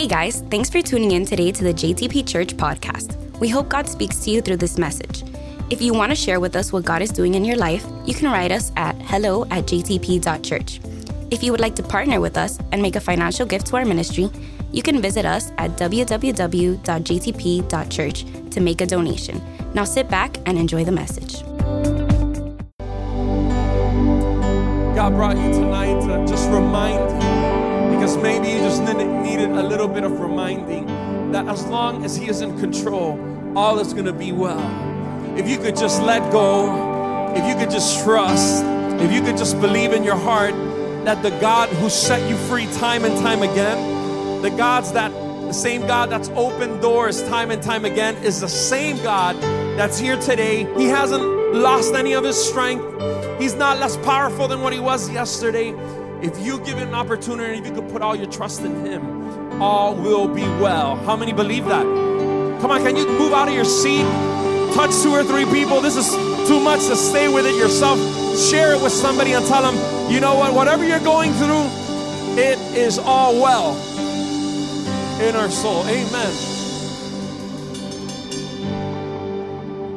Hey guys, thanks for tuning in today to the JTP Church podcast. We hope God speaks to you through this message. If you want to share with us what God is doing in your life, you can write us at hello at jtp.church. If you would like to partner with us and make a financial gift to our ministry, you can visit us at www.jtp.church to make a donation. Now sit back and enjoy the message. God brought you tonight to just remind you, because maybe you just needed a little bit of reminding that as long as He is in control, all is going to be well. If you could just let go, if you could just trust, if you could just believe in your heart that the God who set you free time and time again, the God's that the same God that's opened doors time and time again is the same God that's here today. He hasn't lost any of his strength. He's not less powerful than what he was yesterday. If you give him an opportunity, if you could put all your trust in him, all will be well. How many believe that? Come on, can you move out of your seat? Touch two or three people. This is too much to stay with it yourself. Share it with somebody and tell them, you know what, whatever you're going through, it is all well in our soul. Amen.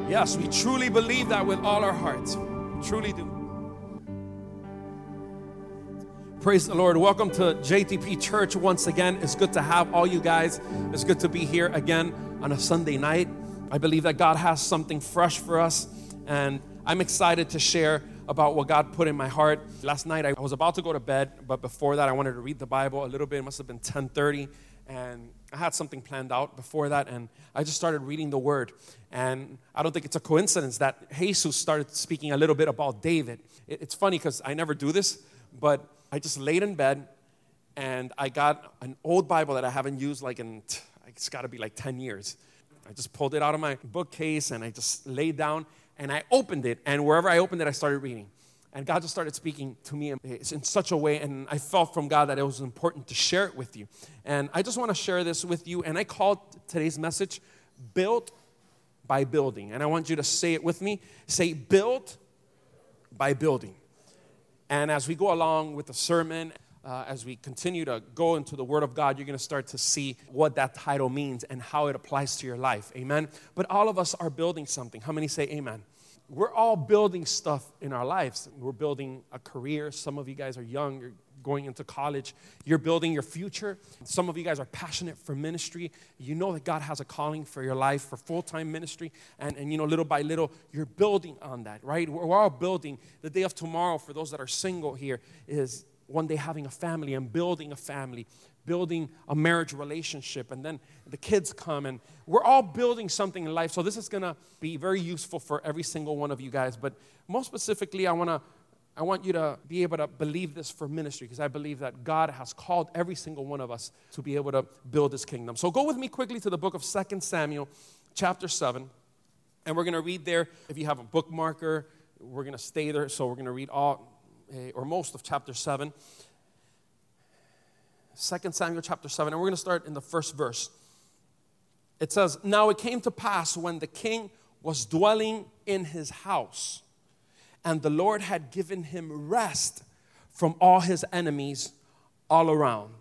Yes, we truly believe that with all our hearts. Truly do. Praise the Lord. Welcome to JTP Church once again. It's good to have all you guys. It's good to be here again on a Sunday night. I believe that God has something fresh for us, and I'm excited to share about what God put in my heart. Last night I was about to go to bed, but before that I wanted to read the Bible a little bit. It must have been 10:30 and I had something planned out before that, and I just started reading the word. And I don't think it's a coincidence that Jesus started speaking a little bit about David. It's funny because I never do this, but I just laid in bed and I got an old Bible that I haven't used like in, it's got to be like 10 years. I just pulled it out of my bookcase and I just laid down and I opened it, and wherever I opened it, I started reading. And God just started speaking to me in such a way, and I felt from God that it was important to share it with you. And I just want to share this with you. And I called today's message Built by Building. And I want you to say it with me say, Built by Building. And as we go along with the sermon, uh, as we continue to go into the Word of God, you're going to start to see what that title means and how it applies to your life. Amen. But all of us are building something. How many say amen? we're all building stuff in our lives. We're building a career. Some of you guys are young, you're going into college. You're building your future. Some of you guys are passionate for ministry. You know that God has a calling for your life, for full time ministry. And, and, you know, little by little, you're building on that, right? We're all building. The day of tomorrow, for those that are single here, is one day having a family and building a family building a marriage relationship, and then the kids come, and we're all building something in life. So, this is gonna be very useful for every single one of you guys. But most specifically, I wanna I want you to be able to believe this for ministry because I believe that God has called every single one of us to be able to build his kingdom. So go with me quickly to the book of Second Samuel, chapter 7. And we're going to read there. If you have a bookmarker, we're going to stay there. So we're going to read all eh, or most of chapter 7. 2 Samuel chapter 7, and we're going to start in the first verse. It says, Now it came to pass when the king was dwelling in his house, and the Lord had given him rest from all his enemies all around.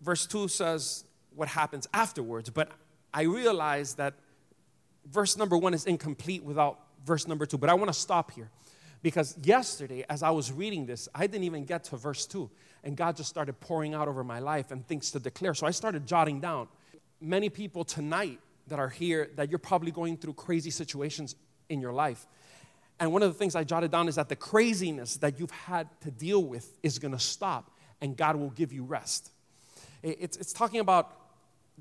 Verse 2 says what happens afterwards, but I realize that verse number 1 is incomplete without verse number 2. But I want to stop here because yesterday, as I was reading this, I didn't even get to verse 2 and God just started pouring out over my life and things to declare. So I started jotting down. Many people tonight that are here that you're probably going through crazy situations in your life. And one of the things I jotted down is that the craziness that you've had to deal with is going to stop and God will give you rest. It's, it's talking about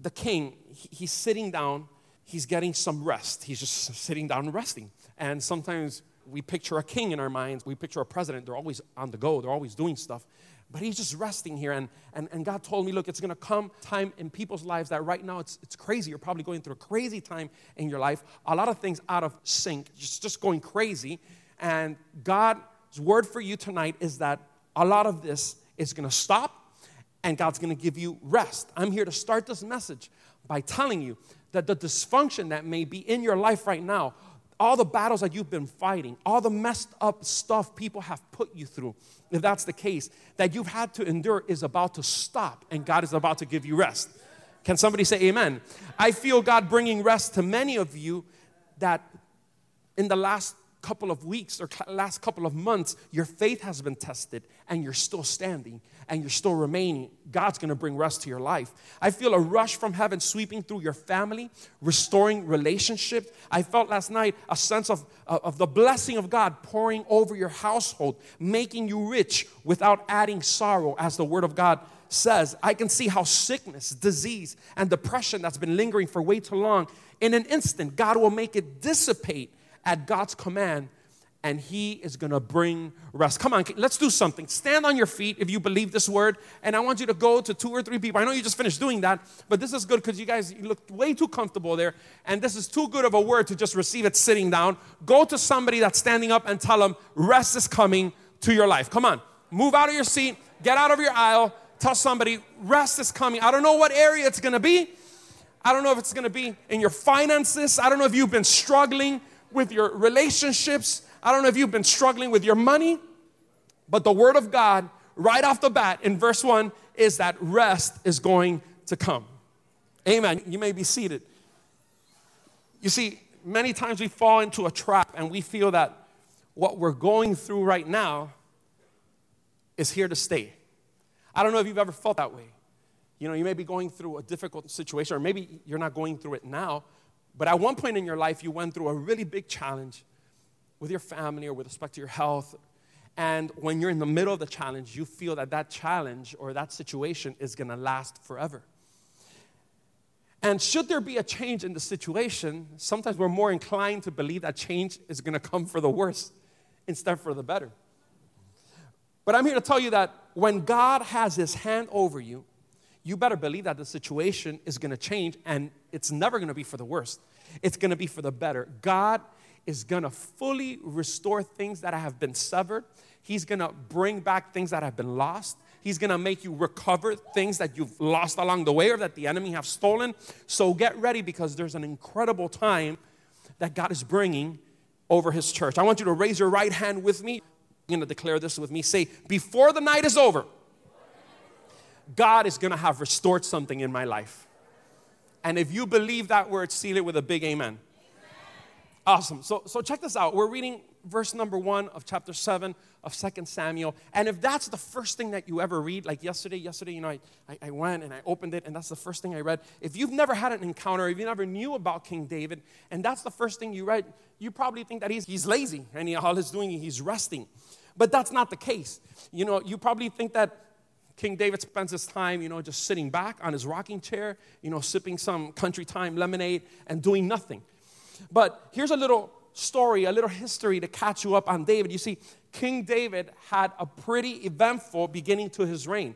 the king. He's sitting down, he's getting some rest. He's just sitting down and resting. And sometimes we picture a king in our minds, we picture a president, they're always on the go, they're always doing stuff. But he's just resting here. And, and, and God told me, look, it's going to come time in people's lives that right now it's, it's crazy. You're probably going through a crazy time in your life. A lot of things out of sync, just, just going crazy. And God's word for you tonight is that a lot of this is going to stop and God's going to give you rest. I'm here to start this message by telling you that the dysfunction that may be in your life right now, all the battles that you've been fighting, all the messed up stuff people have put you through, if that's the case, that you've had to endure is about to stop and God is about to give you rest. Can somebody say amen? I feel God bringing rest to many of you that in the last couple of weeks or last couple of months, your faith has been tested and you're still standing and you're still remaining. God's gonna bring rest to your life. I feel a rush from heaven sweeping through your family, restoring relationships. I felt last night a sense of, of the blessing of God pouring over your household, making you rich without adding sorrow, as the Word of God says. I can see how sickness, disease, and depression that's been lingering for way too long, in an instant, God will make it dissipate at God's command and he is going to bring rest. Come on, let's do something. Stand on your feet if you believe this word, and I want you to go to two or three people. I know you just finished doing that, but this is good because you guys you look way too comfortable there, and this is too good of a word to just receive it sitting down. Go to somebody that's standing up and tell them, rest is coming to your life. Come on, move out of your seat, get out of your aisle, tell somebody, rest is coming. I don't know what area it's going to be. I don't know if it's going to be in your finances. I don't know if you've been struggling with your relationships. I don't know if you've been struggling with your money, but the word of God, right off the bat in verse 1, is that rest is going to come. Amen. You may be seated. You see, many times we fall into a trap and we feel that what we're going through right now is here to stay. I don't know if you've ever felt that way. You know, you may be going through a difficult situation, or maybe you're not going through it now, but at one point in your life, you went through a really big challenge with your family or with respect to your health. And when you're in the middle of the challenge, you feel that that challenge or that situation is gonna last forever. And should there be a change in the situation, sometimes we're more inclined to believe that change is gonna come for the worse instead for the better. But I'm here to tell you that when God has his hand over you, you better believe that the situation is gonna change and it's never gonna be for the worst. It's gonna be for the better. God is gonna fully restore things that have been severed. He's gonna bring back things that have been lost. He's gonna make you recover things that you've lost along the way or that the enemy have stolen. So get ready because there's an incredible time that God is bringing over his church. I want you to raise your right hand with me. You're gonna declare this with me. Say, before the night is over, God is gonna have restored something in my life. And if you believe that word, seal it with a big amen. Awesome. So, so check this out. We're reading verse number one of chapter seven of Second Samuel. And if that's the first thing that you ever read, like yesterday, yesterday, you know, I, I, went and I opened it, and that's the first thing I read. If you've never had an encounter, if you never knew about King David, and that's the first thing you read, you probably think that he's, he's lazy and he, all he's doing, he's resting. But that's not the case. You know, you probably think that King David spends his time, you know, just sitting back on his rocking chair, you know, sipping some country time lemonade and doing nothing. But here's a little story, a little history to catch you up on David. You see, King David had a pretty eventful beginning to his reign.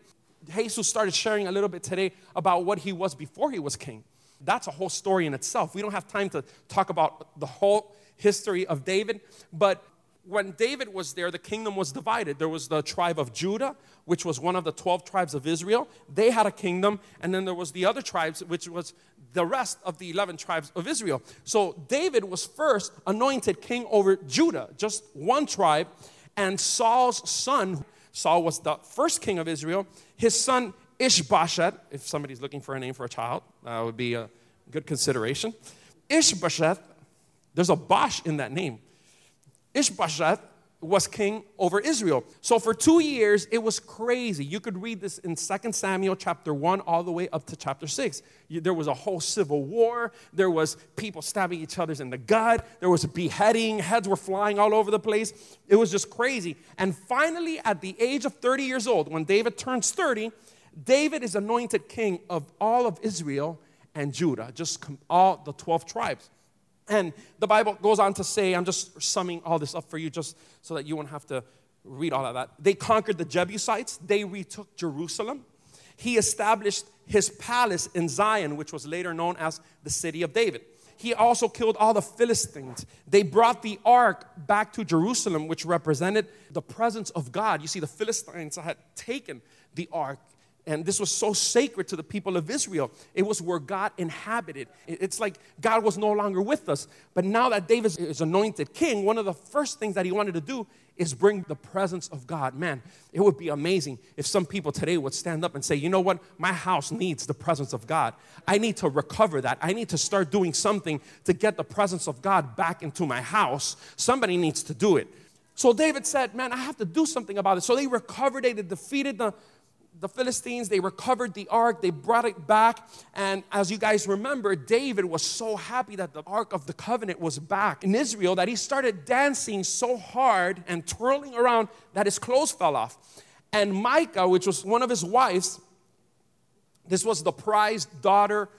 Jesus started sharing a little bit today about what he was before he was king. That's a whole story in itself. We don't have time to talk about the whole history of David, but when David was there, the kingdom was divided. There was the tribe of Judah, which was one of the 12 tribes of Israel. They had a kingdom, and then there was the other tribes, which was the rest of the 11 tribes of Israel. So David was first anointed king over Judah, just one tribe, and Saul's son, Saul was the first king of Israel, his son Ishbosheth, if somebody's looking for a name for a child, that would be a good consideration. Ishbosheth, there's a Bosh in that name. Ishbosheth was king over Israel. So for two years, it was crazy. You could read this in 2 Samuel chapter 1 all the way up to chapter 6. There was a whole civil war. There was people stabbing each other in the gut. There was beheading. Heads were flying all over the place. It was just crazy. And finally, at the age of 30 years old, when David turns 30, David is anointed king of all of Israel and Judah, just all the 12 tribes. And the Bible goes on to say, I'm just summing all this up for you just so that you won't have to read all of that. They conquered the Jebusites, they retook Jerusalem. He established his palace in Zion, which was later known as the city of David. He also killed all the Philistines. They brought the ark back to Jerusalem, which represented the presence of God. You see, the Philistines had taken the ark And this was so sacred to the people of Israel. It was where God inhabited. It's like God was no longer with us. But now that David is anointed king, one of the first things that he wanted to do is bring the presence of God. Man, it would be amazing if some people today would stand up and say, you know what? My house needs the presence of God. I need to recover that. I need to start doing something to get the presence of God back into my house. Somebody needs to do it. So David said, Man, I have to do something about it. So they recovered, they defeated the, the Philistines, they recovered the ark, they brought it back. And as you guys remember, David was so happy that the ark of the covenant was back in Israel that he started dancing so hard and twirling around that his clothes fell off. And Michal, which was one of his wives, this was the prized daughter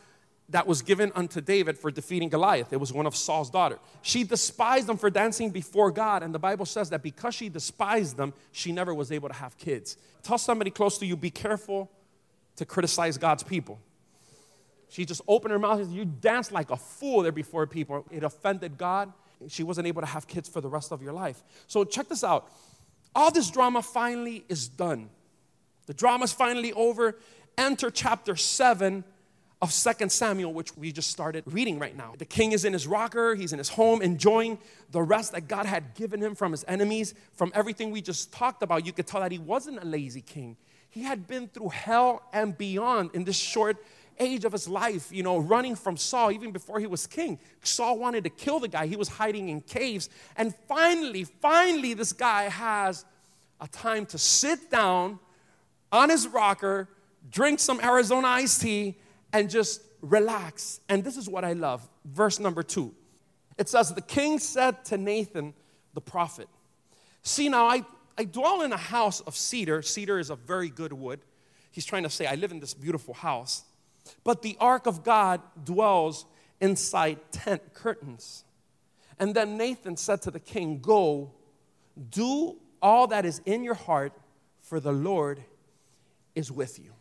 that was given unto David for defeating Goliath. It was one of Saul's daughter. She despised them for dancing before God, and the Bible says that because she despised them, she never was able to have kids. Tell somebody close to you, be careful to criticize God's people. She just opened her mouth and you danced like a fool there before people. It offended God. She wasn't able to have kids for the rest of your life. So check this out. All this drama finally is done. The drama's finally over. Enter chapter 7 of Second Samuel, which we just started reading right now. The king is in his rocker, he's in his home, enjoying the rest that God had given him from his enemies. From everything we just talked about, you could tell that he wasn't a lazy king. He had been through hell and beyond in this short age of his life, you know, running from Saul even before he was king. Saul wanted to kill the guy, he was hiding in caves. And finally, finally, this guy has a time to sit down on his rocker, drink some Arizona iced tea, and just relax. And this is what I love. Verse number two. It says, The king said to Nathan, the prophet, See, now I, I dwell in a house of cedar. Cedar is a very good wood. He's trying to say, I live in this beautiful house. But the ark of God dwells inside tent curtains. And then Nathan said to the king, Go, do all that is in your heart, for the Lord is with you.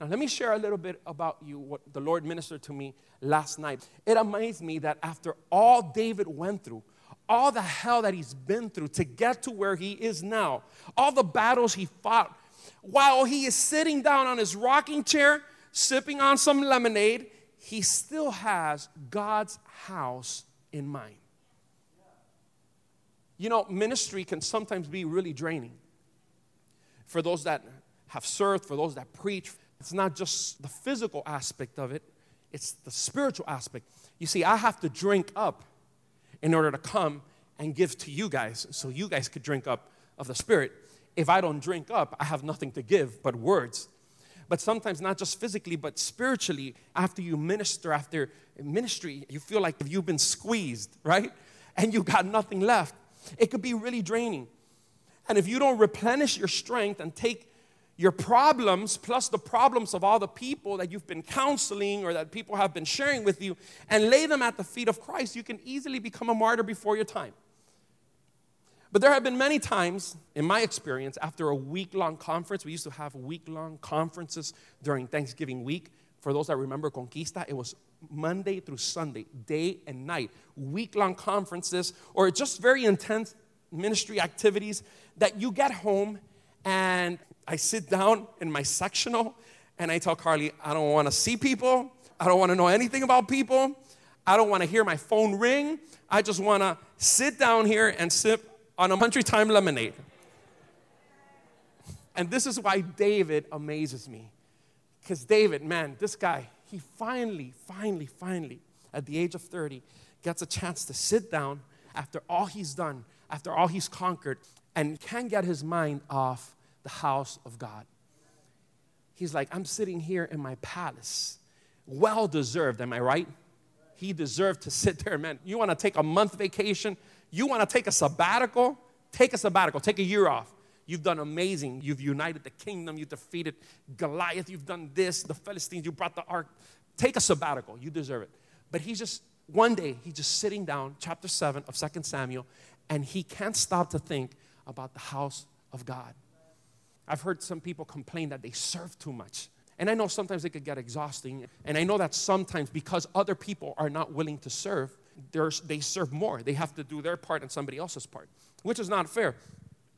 Now, let me share a little bit about you, what the Lord ministered to me last night. It amazed me that after all David went through, all the hell that he's been through to get to where he is now, all the battles he fought, while he is sitting down on his rocking chair, sipping on some lemonade, he still has God's house in mind. You know, ministry can sometimes be really draining. For those that have served, for those that preach, it's not just the physical aspect of it, it's the spiritual aspect. You see, I have to drink up in order to come and give to you guys so you guys could drink up of the Spirit. If I don't drink up, I have nothing to give but words. But sometimes, not just physically, but spiritually, after you minister, after ministry, you feel like you've been squeezed, right? And you got nothing left. It could be really draining. And if you don't replenish your strength and take your problems plus the problems of all the people that you've been counseling or that people have been sharing with you and lay them at the feet of Christ, you can easily become a martyr before your time. But there have been many times, in my experience, after a week long conference, we used to have week long conferences during Thanksgiving week. For those that remember Conquista, it was Monday through Sunday, day and night, week long conferences, or just very intense ministry activities that you get home and I sit down in my sectional and I tell Carly, I don't want to see people. I don't want to know anything about people. I don't want to hear my phone ring. I just want to sit down here and sip on a country time lemonade. And this is why David amazes me. Because David, man, this guy, he finally, finally, finally, at the age of 30, gets a chance to sit down after all he's done, after all he's conquered, and can get his mind off the house of God. He's like, I'm sitting here in my palace. Well deserved, am I right? He deserved to sit there, man. You want to take a month vacation? You want to take a sabbatical? Take a sabbatical, take a year off. You've done amazing. You've united the kingdom. You defeated Goliath. You've done this, the Philistines. You brought the ark. Take a sabbatical. You deserve it. But he's just, one day, he's just sitting down, chapter 7 of 2 Samuel, and he can't stop to think about the house of God. I've heard some people complain that they serve too much. And I know sometimes it could get exhausting. And I know that sometimes because other people are not willing to serve, they serve more. They have to do their part and somebody else's part, which is not fair.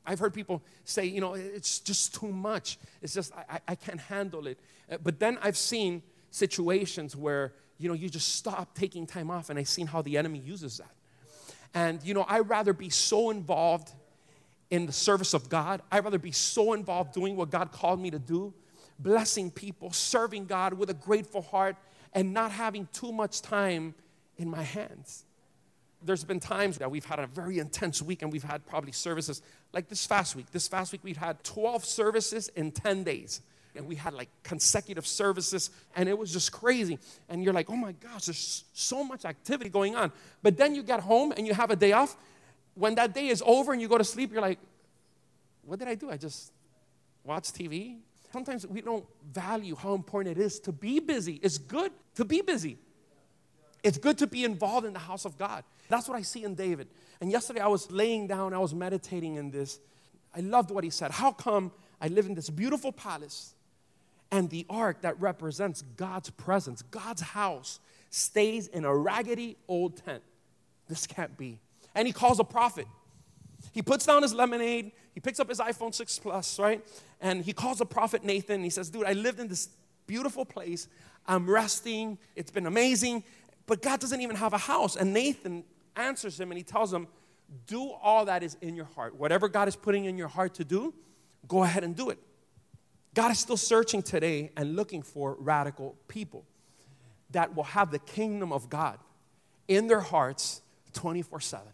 I've heard people say, you know, it's just too much. It's just, I, I can't handle it. Uh, but then I've seen situations where, you know, you just stop taking time off, and I've seen how the enemy uses that. And, you know, I'd rather be so involved in the service of God. I'd rather be so involved doing what God called me to do, blessing people, serving God with a grateful heart, and not having too much time in my hands there's been times that we've had a very intense week and we've had probably services like this fast week. This fast week, we've had 12 services in 10 days. And we had like consecutive services, and it was just crazy. And you're like, oh my gosh, there's so much activity going on. But then you get home and you have a day off. When that day is over and you go to sleep, you're like, what did I do? I just watched TV. Sometimes we don't value how important it is to be busy. It's good to be busy. It's good to be involved in the house of God. That's what I see in David. And yesterday I was laying down, I was meditating in this. I loved what he said. How come I live in this beautiful palace and the ark that represents God's presence, God's house, stays in a raggedy old tent? This can't be. And he calls a prophet. He puts down his lemonade, he picks up his iPhone 6 Plus, right? And he calls a prophet Nathan. He says, Dude, I lived in this beautiful place. I'm resting. It's been amazing. But God doesn't even have a house. And Nathan answers him and he tells him, Do all that is in your heart. Whatever God is putting in your heart to do, go ahead and do it. God is still searching today and looking for radical people that will have the kingdom of God in their hearts 24 7.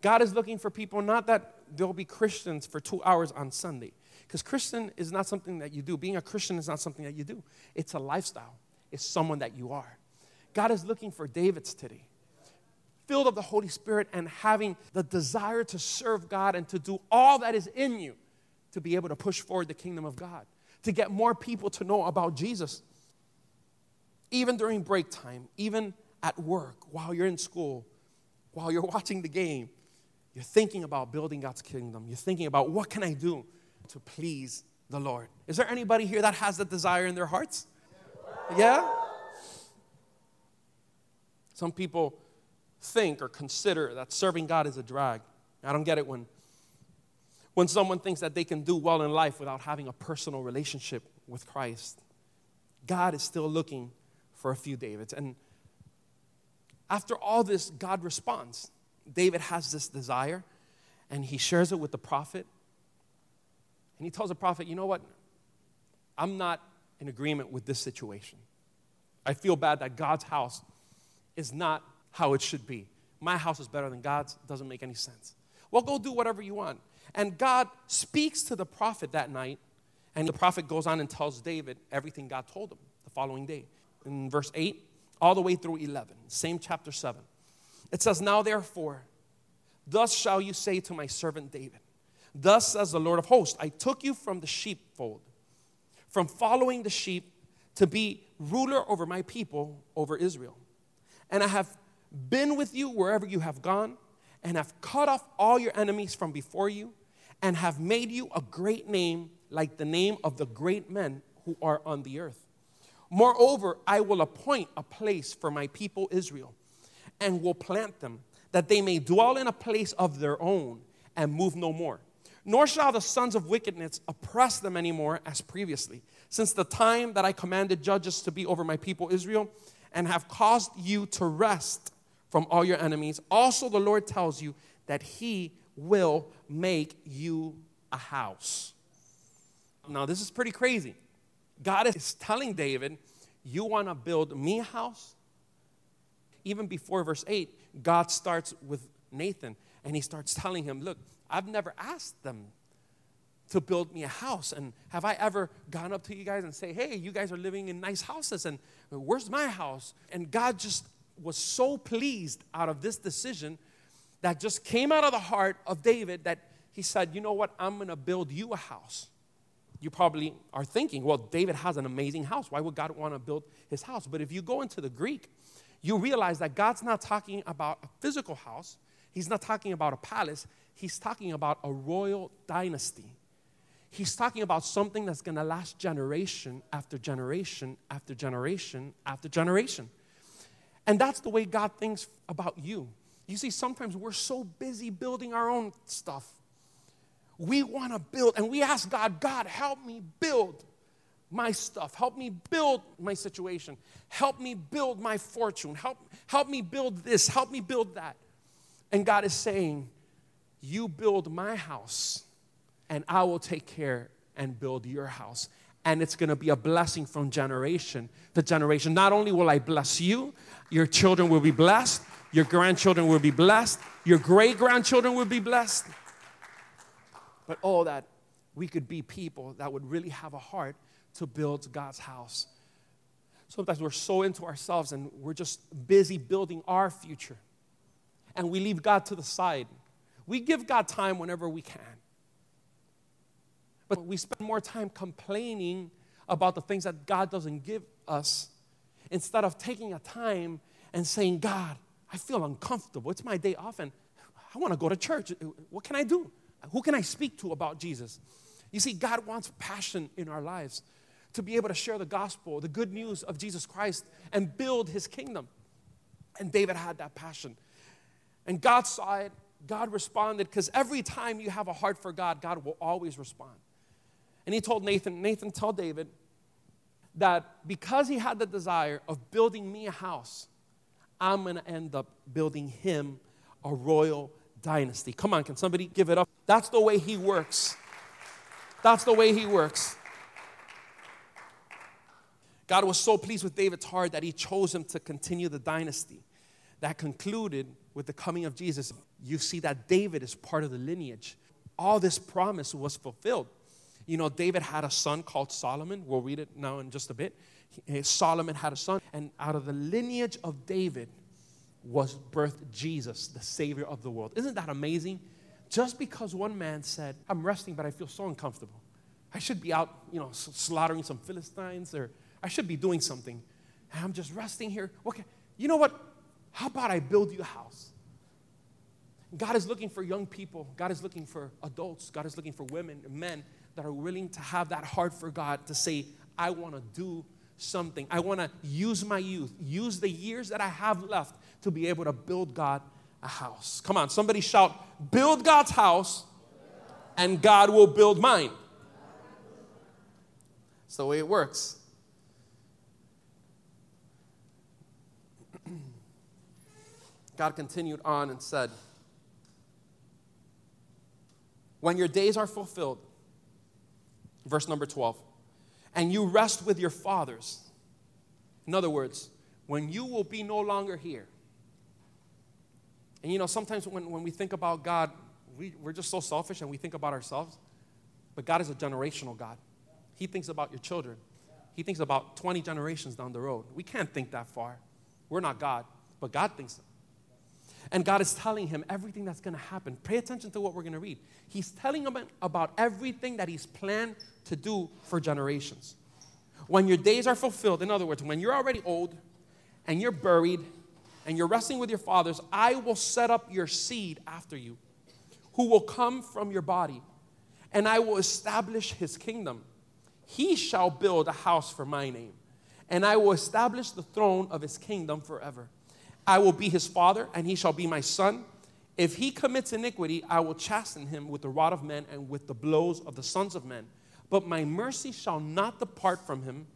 God is looking for people, not that they'll be Christians for two hours on Sunday, because Christian is not something that you do. Being a Christian is not something that you do, it's a lifestyle, it's someone that you are. God is looking for Davids today, filled of the Holy Spirit and having the desire to serve God and to do all that is in you to be able to push forward the kingdom of God, to get more people to know about Jesus. Even during break time, even at work, while you're in school, while you're watching the game, you're thinking about building God's kingdom. You're thinking about what can I do to please the Lord. Is there anybody here that has that desire in their hearts? Yeah? Some people think or consider that serving God is a drag. I don't get it when, when someone thinks that they can do well in life without having a personal relationship with Christ. God is still looking for a few Davids. And after all this, God responds. David has this desire, and he shares it with the prophet. And he tells the prophet, You know what? I'm not in agreement with this situation. I feel bad that God's house is not how it should be. My house is better than God's, doesn't make any sense. Well, go do whatever you want. And God speaks to the prophet that night, and the prophet goes on and tells David everything God told him the following day. In verse 8, all the way through 11, same chapter 7. It says, Now therefore, thus shall you say to my servant David, Thus says the Lord of hosts, I took you from the sheepfold, from following the sheep to be ruler over my people, over Israel and I have been with you wherever you have gone, and have cut off all your enemies from before you, and have made you a great name like the name of the great men who are on the earth. Moreover, I will appoint a place for my people Israel, and will plant them, that they may dwell in a place of their own and move no more. Nor shall the sons of wickedness oppress them anymore as previously, since the time that I commanded judges to be over my people Israel and have caused you to rest from all your enemies. Also, the Lord tells you that He will make you a house. Now, this is pretty crazy. God is telling David, You want to build me a house? Even before verse 8, God starts with Nathan and he starts telling him, Look, I've never asked them to build me a house. And have I ever gone up to you guys and say, hey, you guys are living in nice houses and where's my house? And God just was so pleased out of this decision that just came out of the heart of David that he said, you know what, I'm gonna build you a house. You probably are thinking, well, David has an amazing house. Why would God want to build his house? But if you go into the Greek, you realize that God's not talking about a physical house, He's not talking about a palace, He's talking about a royal dynasty. He's talking about something that's to last generation after generation after generation after generation. And that's the way God thinks about you. You see, sometimes we're so busy building our own stuff. we want to build and we ask God, God, help me build my stuff. Help me build my situation. Help me build my fortune. Help, help me build this. Help me build that. And God is saying, You build my house, and I will take care and build your house. And it's gonna be a blessing from generation to generation. Not only will I bless you, your children will be blessed, your grandchildren will be blessed, your great grandchildren will be blessed. But all that we could be people that would really have a heart to build God's house. Sometimes we're so into ourselves and we're just busy building our future. And we leave God to the side. We give God time whenever we can. But we spend more time complaining about the things that God doesn't give us instead of taking a time and saying, God, I feel uncomfortable. It's my day off and I want to go to church. What can I do? Who can I speak to about Jesus? You see, God wants passion in our lives to be able to share the gospel, the good news of Jesus Christ, and build his kingdom. And David had that passion. And God saw it, God responded, because every time you have a heart for God, God will always respond. And he told Nathan, Nathan, tell David that because he had the desire of building me a house, I'm gonna end up building him a royal dynasty. Come on, can somebody give it up? That's the way he works. That's the way he works. God was so pleased with David's heart that he chose him to continue the dynasty that concluded with the coming of Jesus. You see that David is part of the lineage. All this promise was fulfilled. You know, David had a son called Solomon. We'll read it now in just a bit. Solomon had a son, and out of the lineage of David was birthed Jesus, the Savior of the world. Isn't that amazing? Just because one man said, I'm resting, but I feel so uncomfortable. I should be out, you know, slaughtering some Philistines or I should be doing something. And I'm just resting here. Okay, you know what? How about I build you a house? God is looking for young people. God is looking for adults. God is looking for women and men that are willing to have that heart for God to say, I want to do something. I want to use my youth, use the years that I have left to be able to build God a house. Come on, somebody shout, build God's house, and God will build mine. It's the way it works. God continued on and said, When your days are fulfilled, verse number 12, and you rest with your fathers, in other words, when you will be no longer here. And you know, sometimes when, when we think about God, we, we're just so selfish and we think about ourselves. But God is a generational God. He thinks about your children, He thinks about 20 generations down the road. We can't think that far. We're not God, but God thinks and God is telling him everything that's going to happen. Pay attention to what we're going to read. He's telling him about everything that he's planned to do for generations. When your days are fulfilled, in other words, when you're already old and you're buried and you're resting with your fathers, I will set up your seed after you, who will come from your body, and I will establish his kingdom. He shall build a house for my name, and I will establish the throne of his kingdom forever. I will be his father, and he shall be my son. If he commits iniquity, I will chasten him with the rod of men and with the blows of the sons of men. But my mercy shall not depart from him,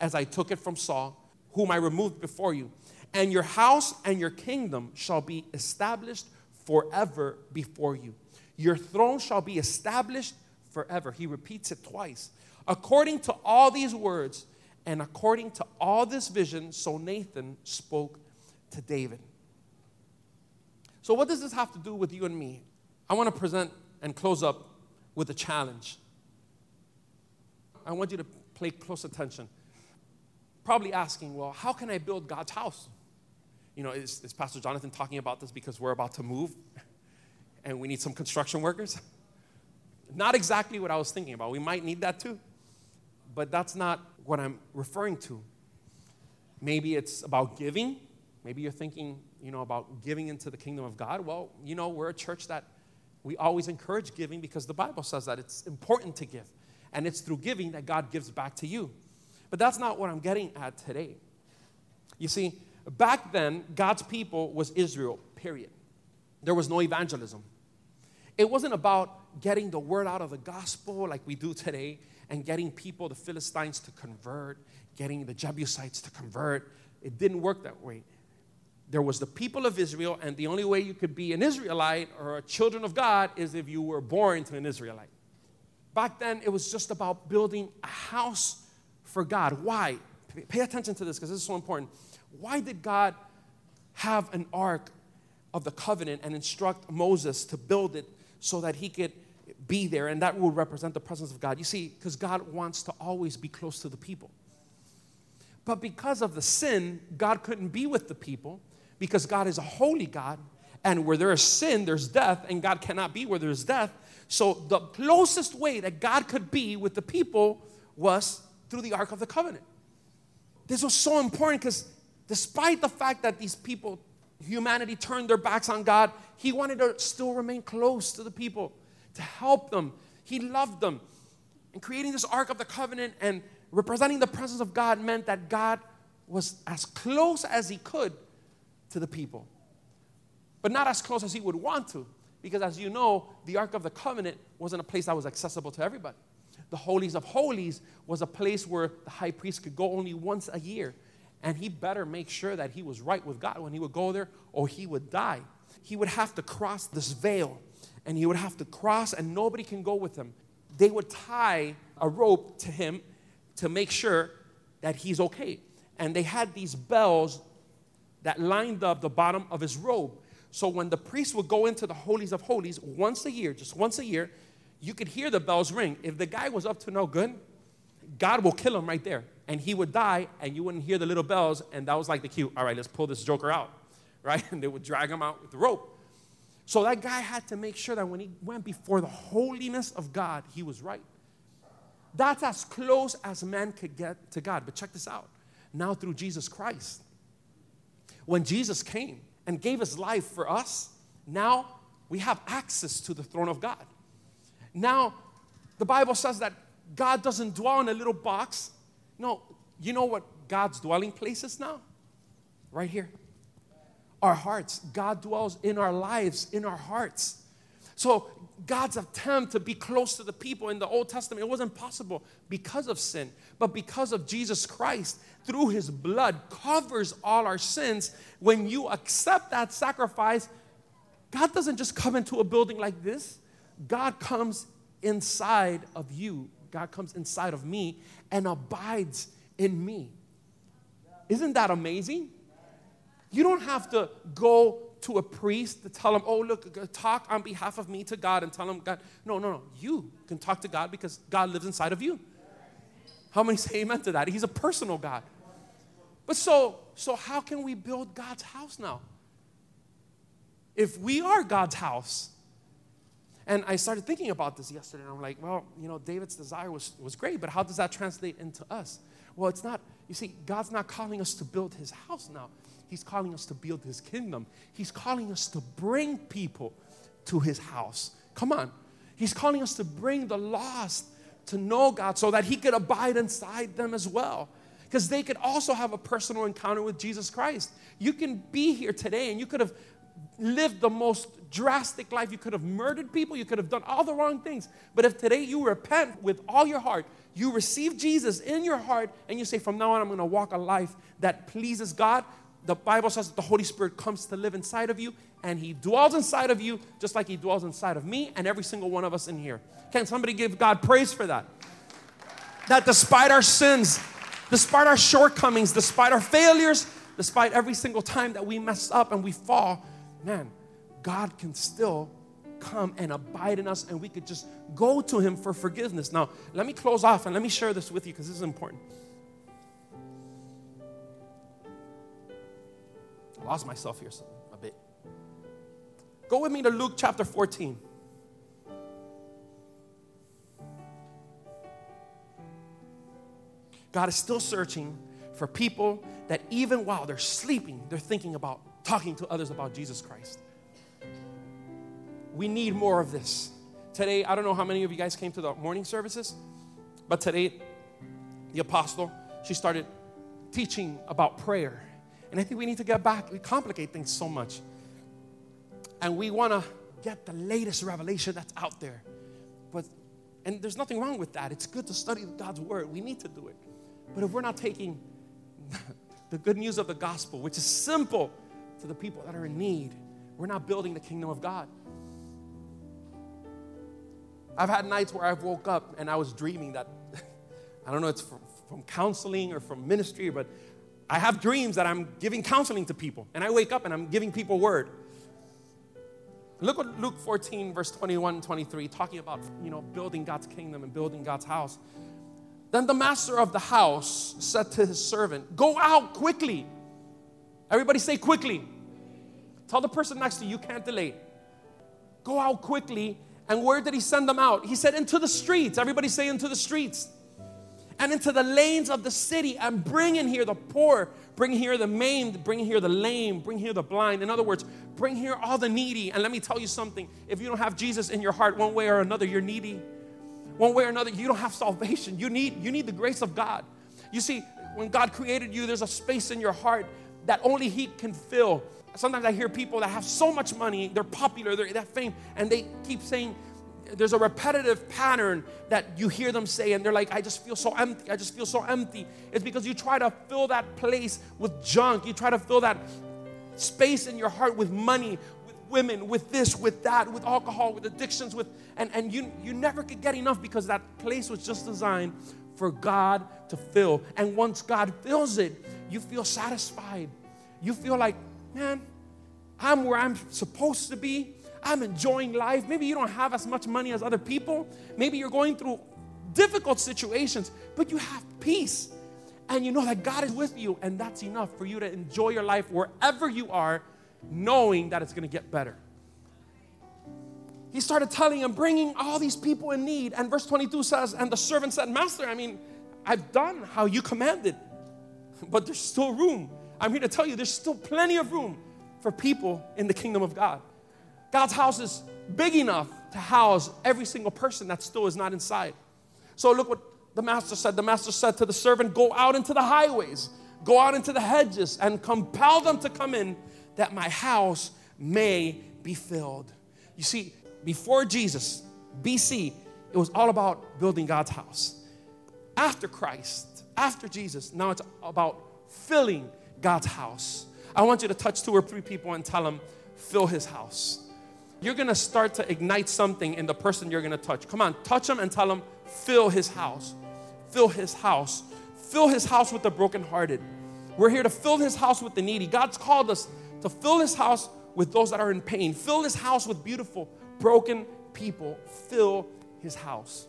as I took it from Saul, whom I removed before you. And your house and your kingdom shall be established forever before you. Your throne shall be established forever. He repeats it twice. According to all these words and according to all this vision, so Nathan spoke to David. So, what does this have to do with you and me? I want to present and close up with a challenge. I want you to pay close attention. Probably asking, well, how can I build God's house? You know, is, is Pastor Jonathan talking about this because we're about to move and we need some construction workers? Not exactly what I was thinking about. We might need that too, but that's not what I'm referring to. Maybe it's about giving. Maybe you're thinking, you know, about giving into the kingdom of God. Well, you know, we're a church that we always encourage giving because the Bible says that it's important to give. And it's through giving that God gives back to you. But that's not what I'm getting at today. You see, back then, God's people was Israel, period. There was no evangelism. It wasn't about getting the word out of the gospel like we do today and getting people, the Philistines, to convert, getting the Jebusites to convert. It didn't work that way. There was the people of Israel, and the only way you could be an Israelite or a children of God is if you were born to an Israelite. Back then, it was just about building a house for God. Why? Pay attention to this because this is so important. Why did God have an ark of the covenant and instruct Moses to build it so that he could be there and that would represent the presence of God? You see, because God wants to always be close to the people. But because of the sin, God couldn't be with the people because God is a holy God. And where there is sin, there's death, and God cannot be where there's death. So the closest way that God could be with the people was through the Ark of the Covenant. This was so important because despite the fact that these people, humanity turned their backs on God, He wanted to still remain close to the people, to help them. He loved them. And creating this Ark of the Covenant and representing the presence of God meant that God was as close as He could to the people, but not as close as He would want to. Because as you know, the Ark of the Covenant wasn't a place that was accessible to everybody. The Holies of Holies was a place where the high priest could go only once a year. And he better make sure that he was right with God when he would go there, or he would die. He would have to cross this veil, and he would have to cross, and nobody can go with him. They would tie a rope to him to make sure that he's okay. And they had these bells that lined up the bottom of his robe. So when the priest would go into the holies of holies once a year, just once a year, you could hear the bells ring. If the guy was up to no good, God will kill him right there. And he would die, and you wouldn't hear the little bells. And that was like the cue. All right, let's pull this joker out, right? And they would drag him out with the rope. So that guy had to make sure that when he went before the holiness of God, he was right. That's as close as man could get to God. But check this out. Now, through Jesus Christ, when Jesus came and gave his life for us, now we have access to the throne of God. Now, the Bible says that God doesn't dwell in a little box. No, you know what God's dwelling place is now? Right here. Our hearts. God dwells in our lives, in our hearts. So, God's attempt to be close to the people in the Old Testament, it wasn't possible because of sin, but because of Jesus Christ, through his blood, covers all our sins. When you accept that sacrifice, God doesn't just come into a building like this, God comes inside of you. God comes inside of me and abides in me. Isn't that amazing? You don't have to go to a priest to tell him, oh, look, talk on behalf of me to God and tell him, God. No, no, no. You can talk to God because God lives inside of you. How many say amen to that? He's a personal God. But so, so how can we build God's house now? If we are God's house, and I started thinking about this yesterday, and I'm like, well, you know, David's desire was, was great, but how does that translate into us? Well, it's not, you see, God's not calling us to build his house now. He's calling us to build his kingdom. He's calling us to bring people to his house. Come on. He's calling us to bring the lost to know God so that he could abide inside them as well. Because they could also have a personal encounter with Jesus Christ. You can be here today and you could have lived the most drastic life. You could have murdered people, you could have done all the wrong things. But if today you repent with all your heart, you receive Jesus in your heart, and you say, From now on, I'm going to walk a life that pleases God, the Bible says that the Holy Spirit comes to live inside of you, and He dwells inside of you just like He dwells inside of me and every single one of us in here. Can somebody give God praise for that? That despite our sins, despite our shortcomings, despite our failures, despite every single time that we mess up and we fall, man, God can still come and abide in us and we could just go to him for forgiveness. Now, let me close off and let me share this with you because this is important. Lost myself here a bit. Go with me to Luke chapter 14. God is still searching for people that even while they're sleeping, they're thinking about talking to others about Jesus Christ. We need more of this. Today, I don't know how many of you guys came to the morning services, but today, the apostle, she started teaching about prayer. And I think we need to get back. We complicate things so much. And we want to get the latest revelation that's out there. But and there's nothing wrong with that. It's good to study God's word. We need to do it. But if we're not taking the good news of the gospel, which is simple to the people that are in need, we're not building the kingdom of God. I've had nights where I've woke up and I was dreaming that, I don't know, it's from, from counseling or from ministry, but I have dreams that I'm giving counseling to people. And I wake up and I'm giving people word. Look at Luke 14, verse 21 and 23, talking about, you know, building God's kingdom and building God's house. Then the master of the house said to his servant, Go out quickly. Everybody say quickly. Tell the person next to you, you can't delay. Go out quickly. And where did he send them out? He said, Into the streets. Everybody say, Into the streets. And into the lanes of the city and bring in here the poor, bring here the maimed, bring here the lame, bring here the blind. In other words, bring here all the needy. And let me tell you something if you don't have Jesus in your heart, one way or another, you're needy. One way or another, you don't have salvation. You need, you need the grace of God. You see, when God created you, there's a space in your heart that only He can fill. Sometimes I hear people that have so much money, they're popular, they're that fame, and they keep saying, there's a repetitive pattern that you hear them say, and they're like, I just feel so empty. I just feel so empty. It's because you try to fill that place with junk. You try to fill that space in your heart with money, with women, with this, with that, with alcohol, with addictions, with and, and you you never could get enough because that place was just designed for God to fill. And once God fills it, you feel satisfied. You feel like, man, I'm where I'm supposed to be. I'm enjoying life. Maybe you don't have as much money as other people. Maybe you're going through difficult situations, but you have peace. And you know that God is with you, and that's enough for you to enjoy your life wherever you are, knowing that it's gonna get better. He started telling him, bringing all these people in need. And verse 22 says, And the servant said, Master, I mean, I've done how you commanded, but there's still room. I'm here to tell you, there's still plenty of room for people in the kingdom of God. God's house is big enough to house every single person that still is not inside. So look what the master said. The master said to the servant, Go out into the highways, go out into the hedges, and compel them to come in that my house may be filled. You see, before Jesus, BC, it was all about building God's house. After Christ, after Jesus, now it's about filling God's house. I want you to touch two or three people and tell them, fill his house you're gonna start to ignite something in the person you're gonna touch. Come on, touch them and tell them, fill his house. Fill his house. Fill his house with the brokenhearted. We're here to fill his house with the needy. God's called us to fill his house with those that are in pain. Fill his house with beautiful, broken people. Fill his house.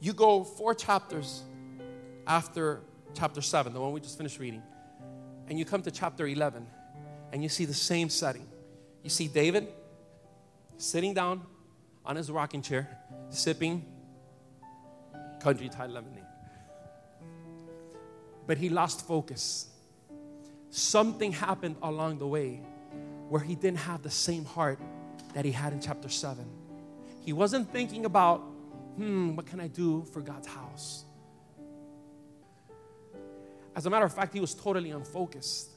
You go four chapters after chapter seven, the one we just finished reading and you come to chapter 11 and you see the same setting. You see David sitting down on his rocking chair, sipping Country Time lemonade. But he lost focus. Something happened along the way where he didn't have the same heart that he had in chapter 7. He wasn't thinking about, hmm, what can I do for God's house? As a matter of fact, he was totally unfocused.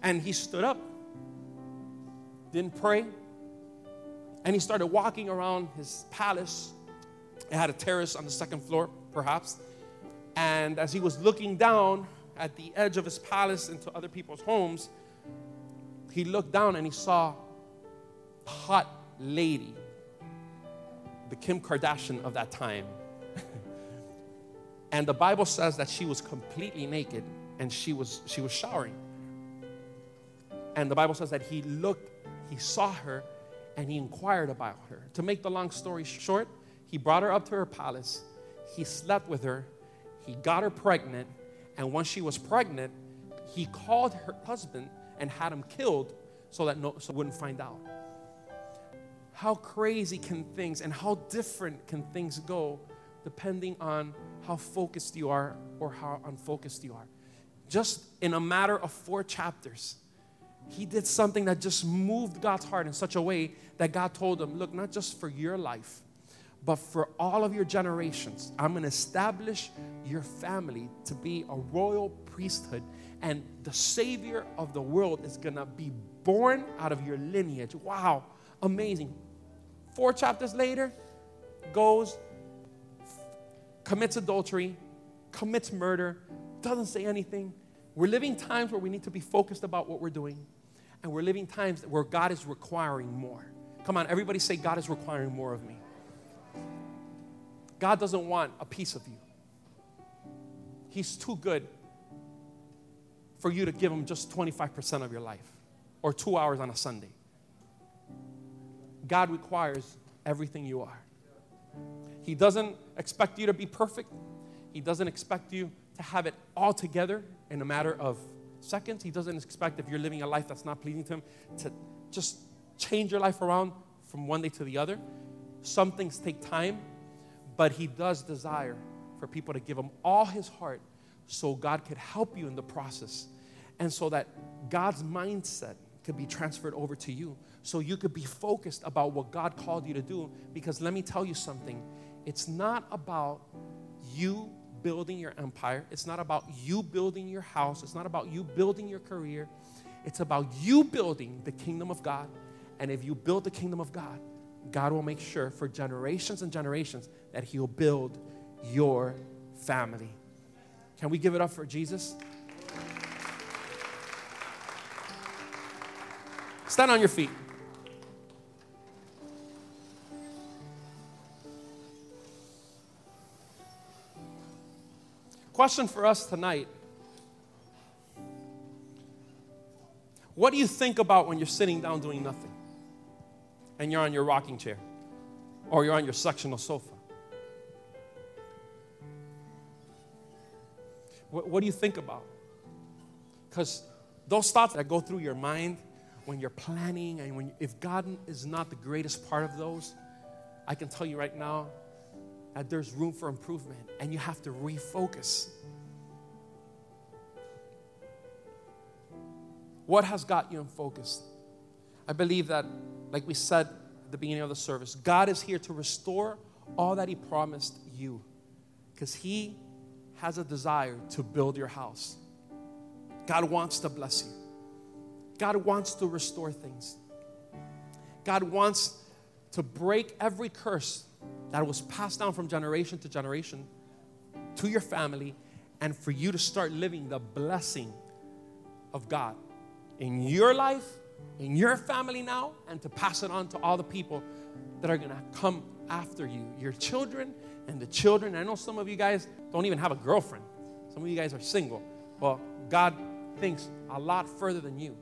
And he stood up, didn't pray, and he started walking around his palace. It had a terrace on the second floor, perhaps. And as he was looking down at the edge of his palace into other people's homes, he looked down and he saw a hot lady, the Kim Kardashian of that time. And the Bible says that she was completely naked and she was she was showering. And the Bible says that he looked, he saw her, and he inquired about her. To make the long story short, he brought her up to her palace. He slept with her. He got her pregnant. And once she was pregnant, he called her husband and had him killed so that no so wouldn't find out. How crazy can things and how different can things go depending on how focused you are or how unfocused you are. Just in a matter of four chapters, he did something that just moved God's heart in such a way that God told him, Look, not just for your life, but for all of your generations, I'm going to establish your family to be a royal priesthood, and the Savior of the world is going to be born out of your lineage. Wow, amazing. Four chapters later, goes, commits adultery, commits murder, doesn't say anything. We're living times where we need to be focused about what we're doing, and we're living times where God is requiring more. Come on, everybody say, God is requiring more of me. God doesn't want a piece of you. He's too good for you to give him just 25% of your life or two hours on a Sunday. God requires everything you are. He doesn't expect you to be perfect. He doesn't expect you to have it all together in a matter of seconds. He doesn't expect if you're living a life that's not pleasing to Him to just change your life around from one day to the other. Some things take time, but He does desire for people to give Him all His heart so God could help you in the process and so that God's mindset could be transferred over to you so you could be focused about what God called you to do. Because let me tell you something it's not about you building your empire, it's not about you building your house, it's not about you building your career. It's about you building the kingdom of God. And if you build the kingdom of God, God will make sure for generations and generations that He'll build your family. Can we give it up for Jesus? Stand on your feet. Question for us tonight What do you think about when you're sitting down doing nothing? and you're on your rocking chair or you're on your sectional sofa? What, what do you think about? Because those thoughts that go through your mind when you're planning and when if God is not the greatest part of those, I can tell you right now that there's room for improvement and you have to refocus. What has got you in focus? I believe that like we said at the beginning of the service, God is here to restore all that He promised you because He has a desire to build your house. God wants to bless you, God wants to restore things. God wants to break every curse that was passed down from generation to generation to your family and for you to start living the blessing of God in your life in your family now and to pass it on to all the people that are going to come after you your children and the children. I know some of you guys don't even have a girlfriend, some of you guys are single. Well, God thinks a lot further than you.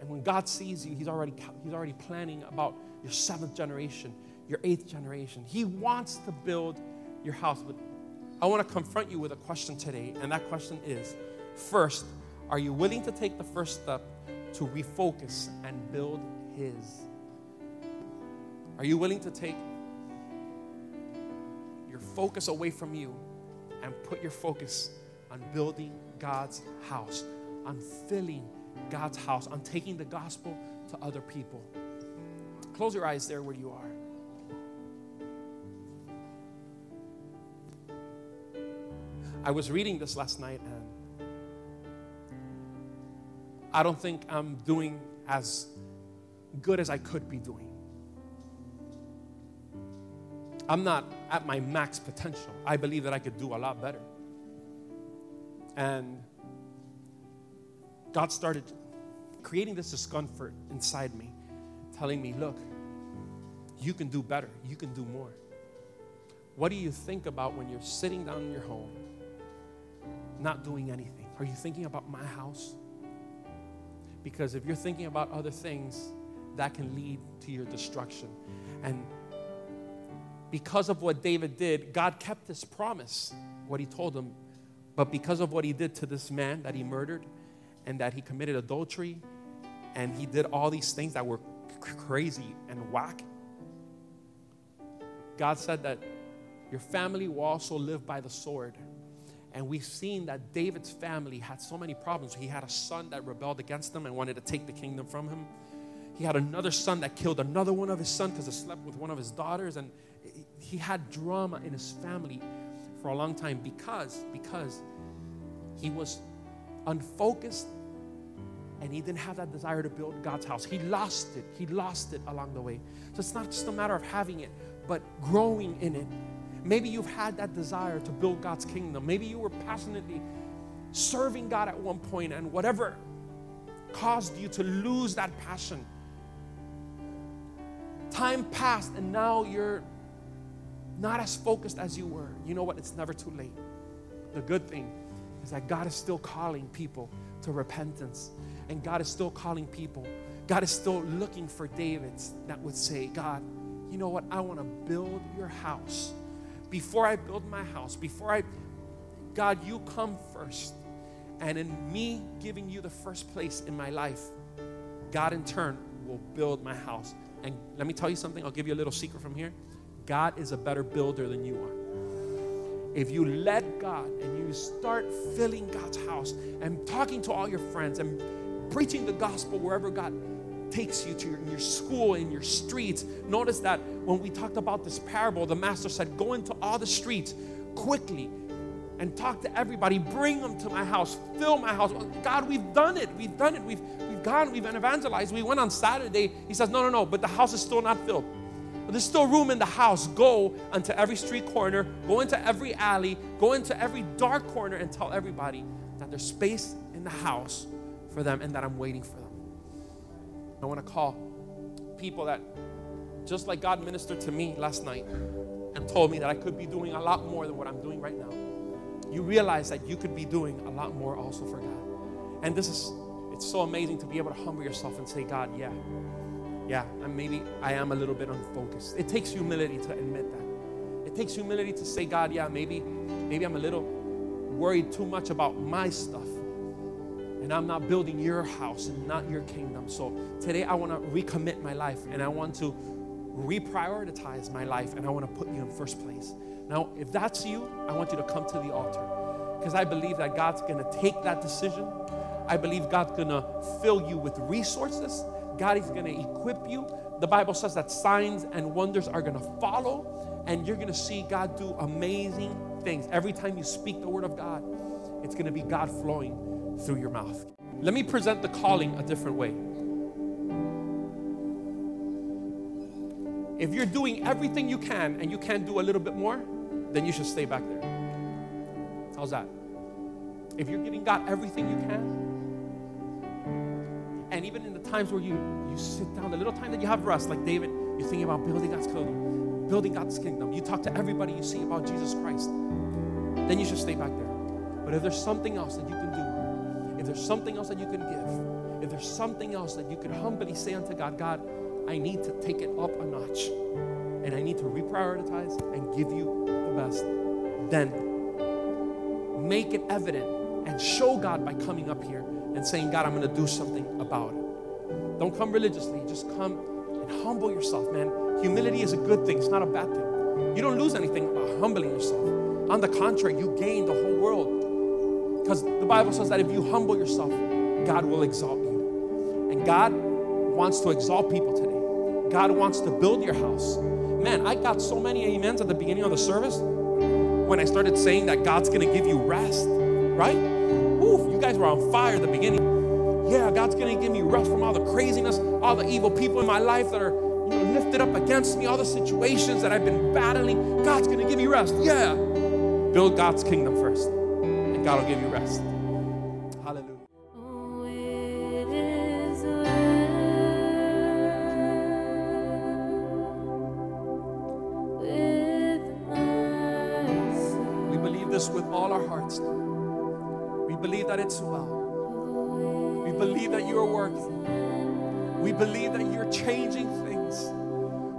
And when God sees you, He's already, he's already planning about your seventh generation, your eighth generation. He wants to build your house. But I want to confront you with a question today, and that question is first, are you willing to take the first step to refocus and build His. Are you willing to take your focus away from you and put your focus on building God's house, on filling God's house, on taking the gospel to other people? Close your eyes there where you are. I was reading this last night and I don't think I'm doing as good as I could be doing. I'm not at my max potential. I believe that I could do a lot better. And God started creating this discomfort inside me, telling me, look, you can do better, you can do more. What do you think about when you're sitting down in your home, not doing anything? Are you thinking about my house? Because if you're thinking about other things, that can lead to your destruction. And because of what David did, God kept his promise, what he told him. But because of what he did to this man that he murdered and that he committed adultery and he did all these things that were crazy and whack, God said that your family will also live by the sword. And we've seen that David's family had so many problems. He had a son that rebelled against him and wanted to take the kingdom from him. he had another son that killed another one of his sons because he slept with one of his daughters. And he had drama in his family for a long time because, because he was unfocused and he didn't have that desire to build God's house. He lost it. He lost it along the way. So it's not just a matter of having it, but growing in it. Maybe you've had that desire to build God's kingdom. Maybe you were passionately serving God at one point, and whatever caused you to lose that passion. Time passed, and now you're not as focused as you were. You know what? It's never too late. The good thing is that God is still calling people to repentance, and God is still calling people. God is still looking for Davids that would say, God, you know what? I want to build your house. Before I build my house, before I, God, you come first. And in me giving you the first place in my life, God in turn will build my house. And let me tell you something, I'll give you a little secret from here. God is a better builder than you are. If you let God and you start filling God's house and talking to all your friends and preaching the gospel wherever God takes you to your, your school, in your streets. Notice that when we talked about this parable, the master said, Go into all the streets quickly and talk to everybody. Bring them to my house. Fill my house. Oh, God, we've done it. We've done it. We've, we've gone. We've evangelized. We went on Saturday. He says, No, no, no, but the house is still not filled. There's still room in the house. Go into every street corner, go into every alley, go into every dark corner, and tell everybody that there's space in the house for them and that I'm waiting for them. I want to call people that, just like God ministered to me last night and told me that I could be doing a lot more than what I'm doing right now you realize that you could be doing a lot more also for God. And this is, it's so amazing to be able to humble yourself and say, God, yeah, yeah, and maybe I am a little bit unfocused. It takes humility to admit that. It takes humility to say, God, yeah, maybe, maybe I'm a little worried too much about my stuff. And I'm not building your house and not your kingdom. So today I want to recommit my life and I want to reprioritize my life and I want to put you in first place. Now, if that's you, I want you to come to the altar because I believe that God's going to take that decision. I believe God's going to fill you with resources. God is going to equip you. The Bible says that signs and wonders are going to follow, and you're going to see God do amazing things. Every time you speak the word of God, it's going to be God flowing through your mouth. Let me present the calling a different way. If you're doing everything you can and you can't do a little bit more, then you should stay back there. How's that? If you're giving God everything you can, and even in the times where you, you sit down, the little time that you have rest, like David, you're thinking about building God's kingdom, building God's kingdom. You talk to everybody you see about Jesus Christ, then you should stay back there. But if there's something else that you can do, if there's something else that you can give, if there's something else that you can humbly say unto God, God, I need to take it up a notch and I need to reprioritize and give you the best, then make it evident and show God by coming up here and saying, God, I'm going to do something about it. Don't come religiously, just come and humble yourself, man. Humility is a good thing, it's not a bad thing. You don't lose anything about humbling yourself. On the contrary, you gain the whole world. Because the Bible says that if you humble yourself, God will exalt you. And God wants to exalt people today. God wants to build your house. Man, I got so many amens at the beginning of the service when I started saying that God's gonna give you rest, right? Ooh, you guys were on fire at the beginning. Yeah, God's gonna give me rest from all the craziness, all the evil people in my life that are you know, lifted up against me, all the situations that I've been battling. God's gonna give me rest. Yeah. Build God's kingdom first, and God will give you rest. Believe that you are working. We believe that you're changing things.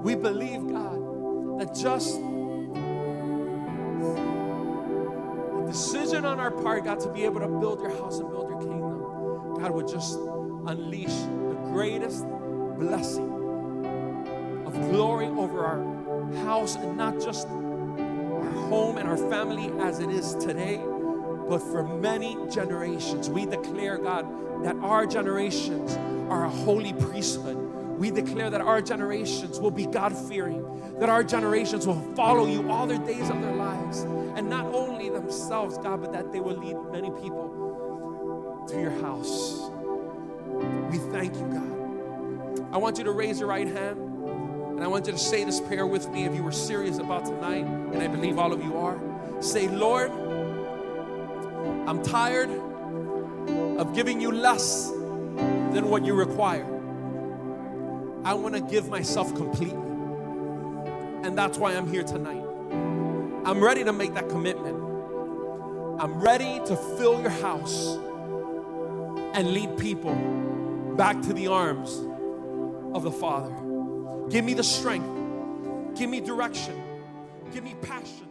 We believe, God, that just a decision on our part, God, to be able to build your house and build your kingdom, God, would just unleash the greatest blessing of glory over our house and not just our home and our family as it is today, but for many generations. We declare, God, that our generations are a holy priesthood. We declare that our generations will be God fearing, that our generations will follow you all their days of their lives. And not only themselves, God, but that they will lead many people to your house. We thank you, God. I want you to raise your right hand and I want you to say this prayer with me if you were serious about tonight, and I believe all of you are. Say, Lord, I'm tired of giving you less than what you require. I want to give myself completely. And that's why I'm here tonight. I'm ready to make that commitment. I'm ready to fill your house and lead people back to the arms of the Father. Give me the strength, give me direction, give me passion.